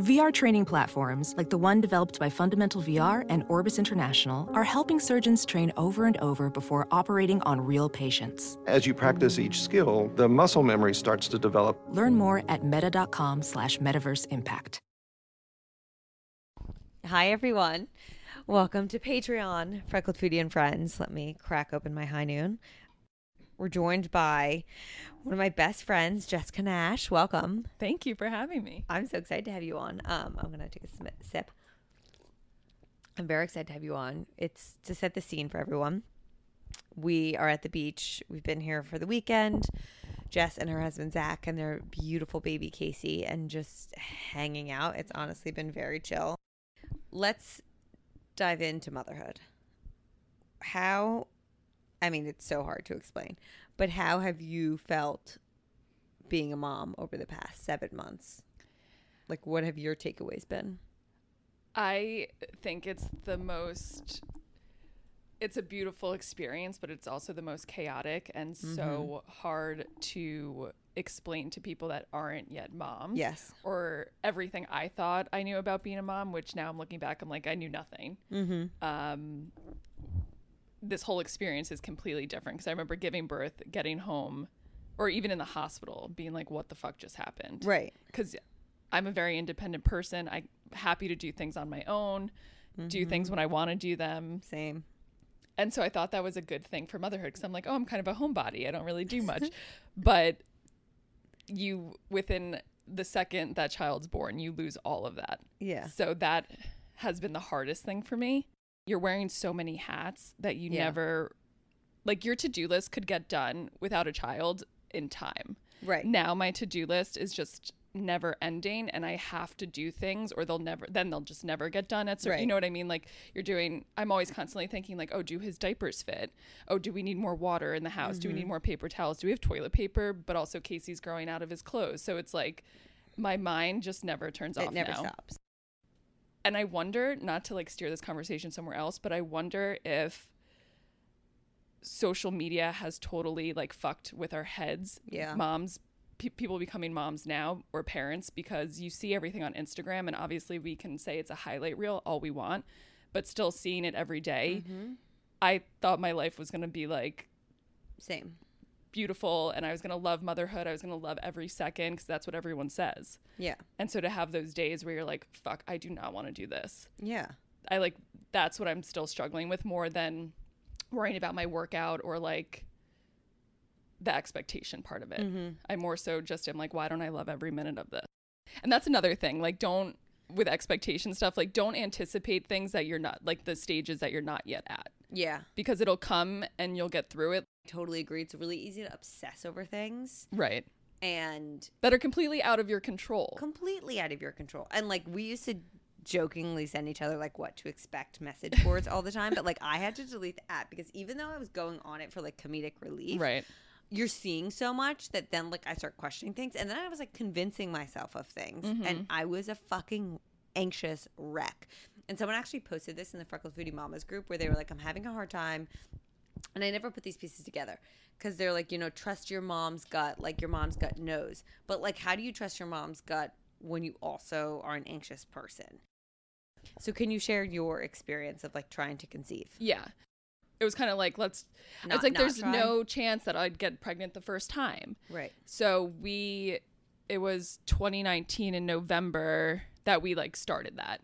VR training platforms, like the one developed by Fundamental VR and Orbis International, are helping surgeons train over and over before operating on real patients. As you practice each skill, the muscle memory starts to develop. Learn more at meta.com slash metaverse impact. Hi, everyone. Welcome to Patreon, Freckled Foodie and Friends. Let me crack open my high noon. We're joined by one of my best friends, Jessica Nash. Welcome. Thank you for having me. I'm so excited to have you on. Um, I'm going to take a sip. I'm very excited to have you on. It's to set the scene for everyone. We are at the beach. We've been here for the weekend. Jess and her husband Zach and their beautiful baby Casey, and just hanging out. It's honestly been very chill. Let's dive into motherhood. How, I mean, it's so hard to explain, but how have you felt being a mom over the past seven months? Like, what have your takeaways been? I think it's the most it's a beautiful experience, but it's also the most chaotic and Mm-hmm. so hard to explain to people that aren't yet moms. Yes. Or everything I thought I knew about being a mom, which now I'm looking back, I'm like, I knew nothing. Mm-hmm. Um, this whole experience is completely different because I remember giving birth, getting home, or even in the hospital, being like, what the fuck just happened? Right. because I'm a very independent person. I'm happy to do things on my own, do mm-hmm. things when I want to do them. Same. And so I thought that was a good thing for motherhood because I'm like, oh, I'm kind of a homebody. I don't really do much. but you, within the second that child's born, you lose all of that. Yeah. So that has been the hardest thing for me. You're wearing so many hats that you Yeah. never, like, your to do list could get done without a child in time Right. now my to-do list is just never ending and I have to do things or they'll never then they'll just never get done at certain Right. you know what I mean like you're doing I'm always constantly thinking like oh do his diapers fit oh do we need more water in the house do we Mm-hmm. need more paper towels do we have toilet paper but also Casey's growing out of his clothes so it's like my mind just never turns It off never now stops. And I wonder not to like steer this conversation somewhere else, but I wonder if social media has totally like fucked with our heads. Yeah. Moms, pe- people becoming moms now or parents because you see everything on Instagram, and obviously we can say it's a highlight reel all we want, but still seeing it every day, Mm-hmm. I thought my life was gonna be like Same. Beautiful and I was gonna love motherhood. I was gonna love every second because that's what everyone says. Yeah. And so to have those days where you're like, fuck, I do not want to do this. Yeah. I like that's what I'm still struggling with more than worrying about my workout or like the expectation part of it. Mm-hmm. I more so just am like, why don't I love every minute of this? And that's another thing. Like, don't with expectation stuff, like, don't anticipate things that you're not like the stages that you're not yet at Yeah. because it'll come and you'll get through it. Totally agree. It's really easy to obsess over things Right. and That are completely out of your control. completely out of your control. And like we used to jokingly send each other like what to expect message boards all the time, but like I had to delete the app because even though I was going on it for like comedic relief, right. you're seeing so much that then like I start questioning things and then I was like convincing myself of things mm-hmm. and I was a fucking anxious wreck. And someone actually posted this in the Freckled Foodie Mamas group where they were like, I'm having a hard time. And I never put these pieces together because they're like, you know, trust your mom's gut, like your mom's gut knows. But like, how do you trust your mom's gut when you also are an anxious person? So, can you share your experience of like trying to conceive? Yeah. It was kind of like, let's, Not- it's like there's no chance that I'd get pregnant the first time. Right. So we, it was 2019 in November that we like started that.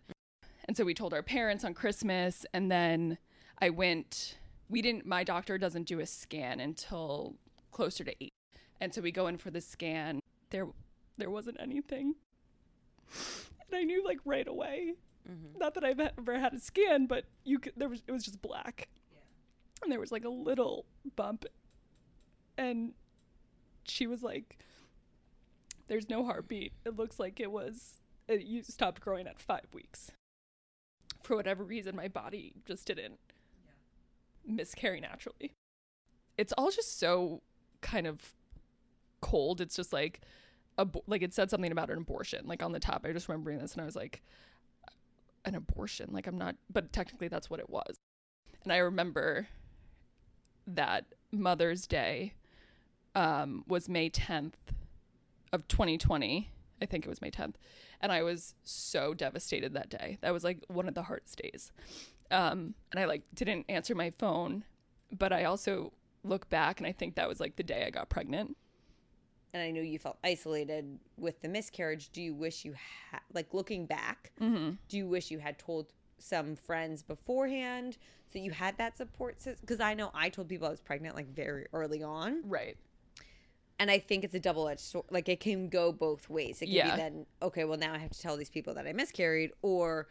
And so we told our parents on Christmas and then I went, we didn't, my doctor doesn't do a scan until closer to eight. And so we go in for the scan. There, there wasn't anything. And I knew like right away. Mm-hmm. Not that I've ever had a scan, but you could, there was, it was just black. And there was like a little bump. And she was like, There's no heartbeat. It looks like it was it, you stopped growing at five weeks. For whatever reason, my body just didn't miscarry naturally. It's all just so kind of cold. It's just like, abo- like it said something about an abortion, like on the top. I just remember reading this and I was like, an abortion. Like I'm not, but technically that's what it was. And I remember that Mother's Day um, was May 10th of 2020. I think it was May 10th. And I was so devastated that day. That was like one of the hardest days. Um, and I like didn't answer my phone, but I also look back and I think that was like the day I got pregnant. And I know you felt isolated with the miscarriage. Do you wish you had, like, looking back, Mm-hmm. do you wish you had told some friends beforehand so you had that support system? Because I know I told people I was pregnant like very early on. Right. And I think it's a double edged sword. Like it can go both ways. It can Yeah. be then, okay, well now I have to tell these people that I miscarried, or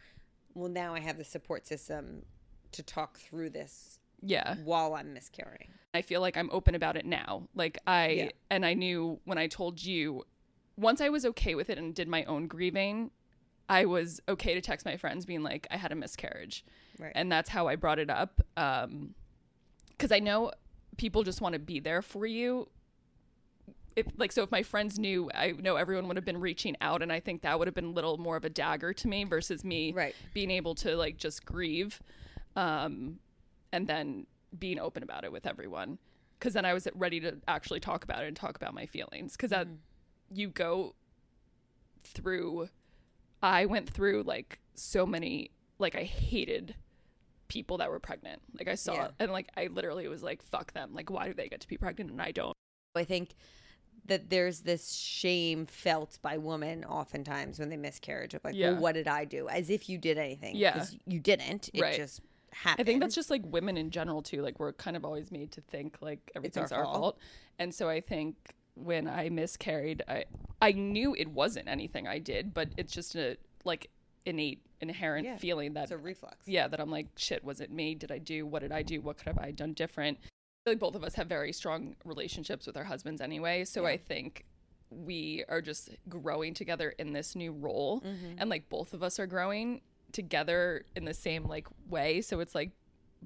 well now I have the support system to talk through this Yeah. while I'm miscarrying. I feel like I'm open about it now. Like I Yeah. and I knew when I told you once I was okay with it and did my own grieving, I was okay to text my friends being like I had a miscarriage. Right. And that's how I brought it up um cuz I know people just want to be there for you. If like so if my friends knew, I know everyone would have been reaching out and I think that would have been a little more of a dagger to me versus me Right. being able to like just grieve um and then being open about it with everyone. Because then i was ready to actually talk about it and talk about my feelings. Because that you go through i went through like so many like i hated people that were pregnant. Like i saw Yeah. and like i literally was like fuck them. Like why do they get to be pregnant and i don't? I think that there's this shame felt by women oftentimes when they miscarriage of like, Yeah. well, what did I do? As if you did anything. Yeah. Because you didn't. It Right. just happened. I think that's just like women in general too. Like we're kind of always made to think like everything's our, fault. fault. And so I think when I miscarried, I I knew it wasn't anything I did, but it's just a like innate inherent Yeah. feeling that it's a reflex. yeah, that I'm like shit, was it me? Did I do what did I do? What could have I done different? Like both of us have very strong relationships with our husbands anyway, so I think we are just growing together in this new role Mm-hmm. and like both of us are growing together in the same like way. So it's like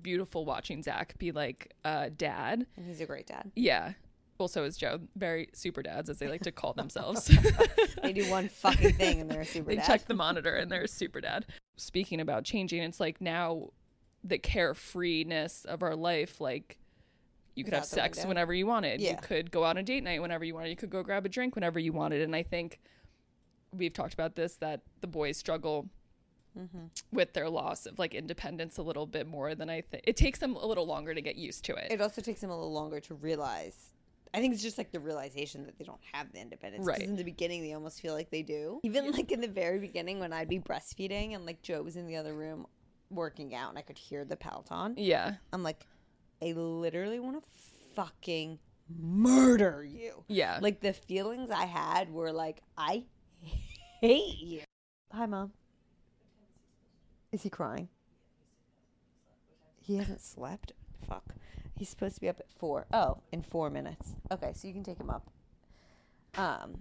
beautiful watching zach be like uh dad. And he's a great dad. yeah. Well so is joe. Very super dads as they like to call themselves. They do one fucking thing and they're a super they dad. check the monitor and they're super dad. Speaking about changing it's like now the carefreeness of our life like you could have sex window. whenever you wanted Yeah. you could go out on a date night whenever you wanted you could go grab a drink whenever you wanted and i think we've talked about this that the boys struggle Mm-hmm. with their loss of like independence a little bit more than i think it takes them a little longer to get used to it it also takes them a little longer to realize. I think it's just like the realization that they don't have the independence. Right. in the beginning, they almost feel like they do. Even like in the very beginning, when I'd be breastfeeding and like Joe was in the other room working out and I could hear the Peloton, yeah I'm like, I literally want to fucking murder you. yeah Like the feelings I had were like, I hate you. Hi, mom. Is he crying? He hasn't slept. Fuck. He's supposed to be up at four. Oh, in four minutes. Okay, so you can take him up. Um.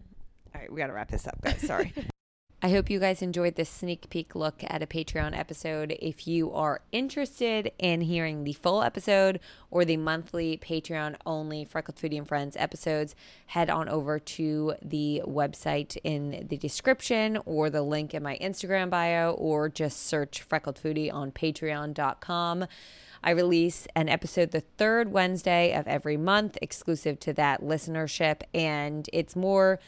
All right, we gotta wrap this up, guys. Sorry. I hope you guys enjoyed this sneak peek look at a Patreon episode. If you are interested in hearing the full episode or the monthly Patreon only Freckled Foodie and Friends episodes, head on over to the website in the description or the link in my Instagram bio or just search Freckled Foodie on patreon.com. I release an episode the third Wednesday of every month, exclusive to that listenership, and it's more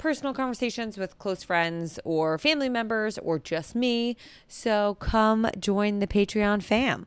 personal conversations with close friends or family members or just me. So come join the Patreon fam.